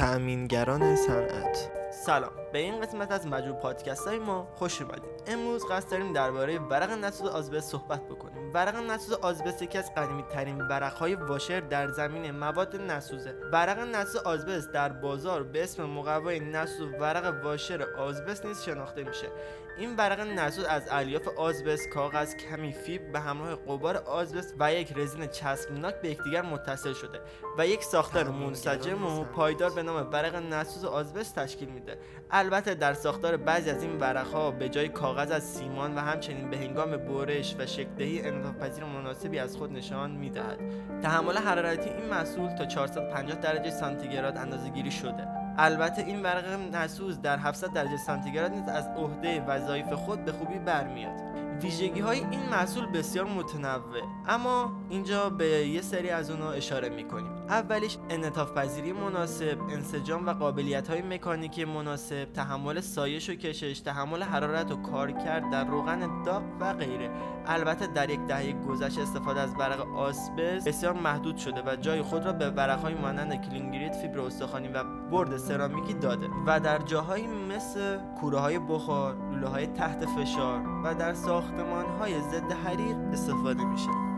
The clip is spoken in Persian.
تأمینگران صنعت سلام. به این قسمت از مجموع پادکست های ما خوش اومدید. امروز قصد داریم درباره ورق نسوز آزبست صحبت بکنیم. ورق نسوز آزبست یکی از قدیمی ترین ورق های واشر در زمین مواد نسوزه. ورق نسوز آزبست در بازار به اسم مقوای نسوز ورق واشر آزبست نیز شناخته میشه. این ورق نسوز از الیاف آزبست کاغذ کمی فیب به همراه قبار آزبست و یک رزین چسبناک به یکدیگر متصل شده و یک ساختار منسجم و پایدار به نام ورق نسوز آزبست تشکیل میده. البته در ساختار بعضی از این ورقها به جای کاغذ از سیمان و همچنین به هنگام برش و شکلدهی انعطافپذیر مناسبی از خود نشان می‌دهد. تحمل حرارتی این محصول تا 450 درجه سانتیگراد اندازه‌گیری شده. البته این ورق نسوز در 700 درجه سانتیگراد نیز از عهده وظایف خود به خوبی برمیاد. ویژگی های این محصول بسیار متنوع اما اینجا به یه سری از اونها اشاره می‌کنیم. اولیش انعطاف پذیری مناسب انسجام و قابلیت های مکانیکی مناسب تحمل سایش و کشش تحمل حرارت و کارکرد در روغن داغ و غیره. البته در یک دهه گذشته استفاده از ورق آسبست بسیار محدود شده و جای خود را به ورق های مانند کلینگریت فیبر استخوانی و برد سرامیکی داده و در جاهایی مثل کوره های بخار لوله های تحت فشار و در ساختمان های ضد حریق استفاده میشه.